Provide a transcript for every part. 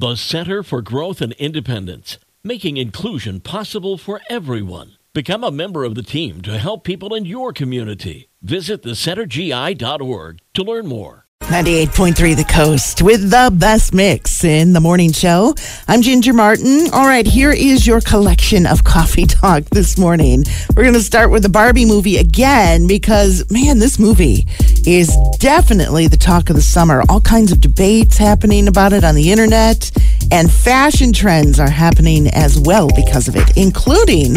The Center for Growth and Independence, making inclusion possible for everyone. Become a member of the team to help people in your community. Visit thecentergi.org to learn more. 98.3 The Coast with the best mix in the morning show. I'm Ginger Martin. All right, here is your collection of coffee talk this morning. We're going to start with the Barbie movie again because, man, this movie is definitely the talk of the summer. All kinds of debates happening about it on the internet, and fashion trends are happening as well because of it, including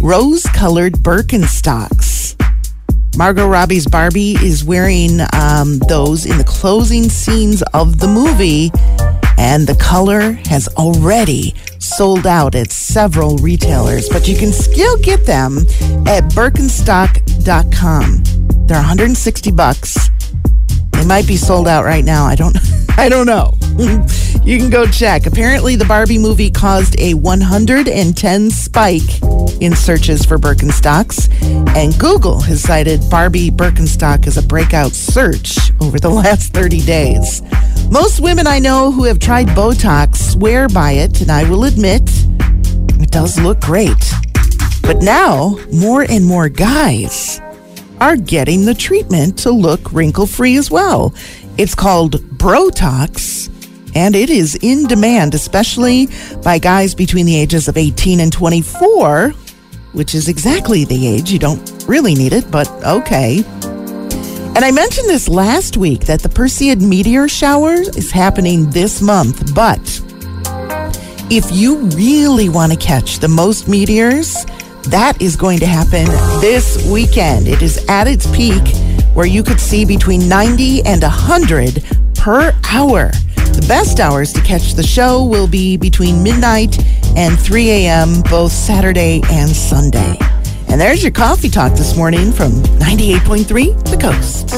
rose colored Birkenstocks. Margot Robbie's Barbie is wearing um, those in the closing scenes of the movie, and the color has already sold out at several retailers, but you can still get them at Birkenstock.com. They're 160 bucks. They might be sold out right now. I don't I don't know. you can go check. Apparently the Barbie movie caused a 110 spike in searches for Birkenstocks, and Google has cited Barbie Birkenstock as a breakout search over the last 30 days. Most women I know who have tried Botox swear by it, and I will admit it does look great. But now, more and more guys are getting the treatment to look wrinkle free as well. It's called Brotox, and it is in demand, especially by guys between the ages of 18 and 24, which is exactly the age. You don't really need it, but okay. And I mentioned this last week that the Perseid meteor shower is happening this month, but if you really want to catch the most meteors, that is going to happen this weekend. It is at its peak where you could see between 90 and 100 per hour. The best hours to catch the show will be between midnight and 3 a.m., both Saturday and Sunday. And there's your coffee talk this morning from 98.3 The Coast.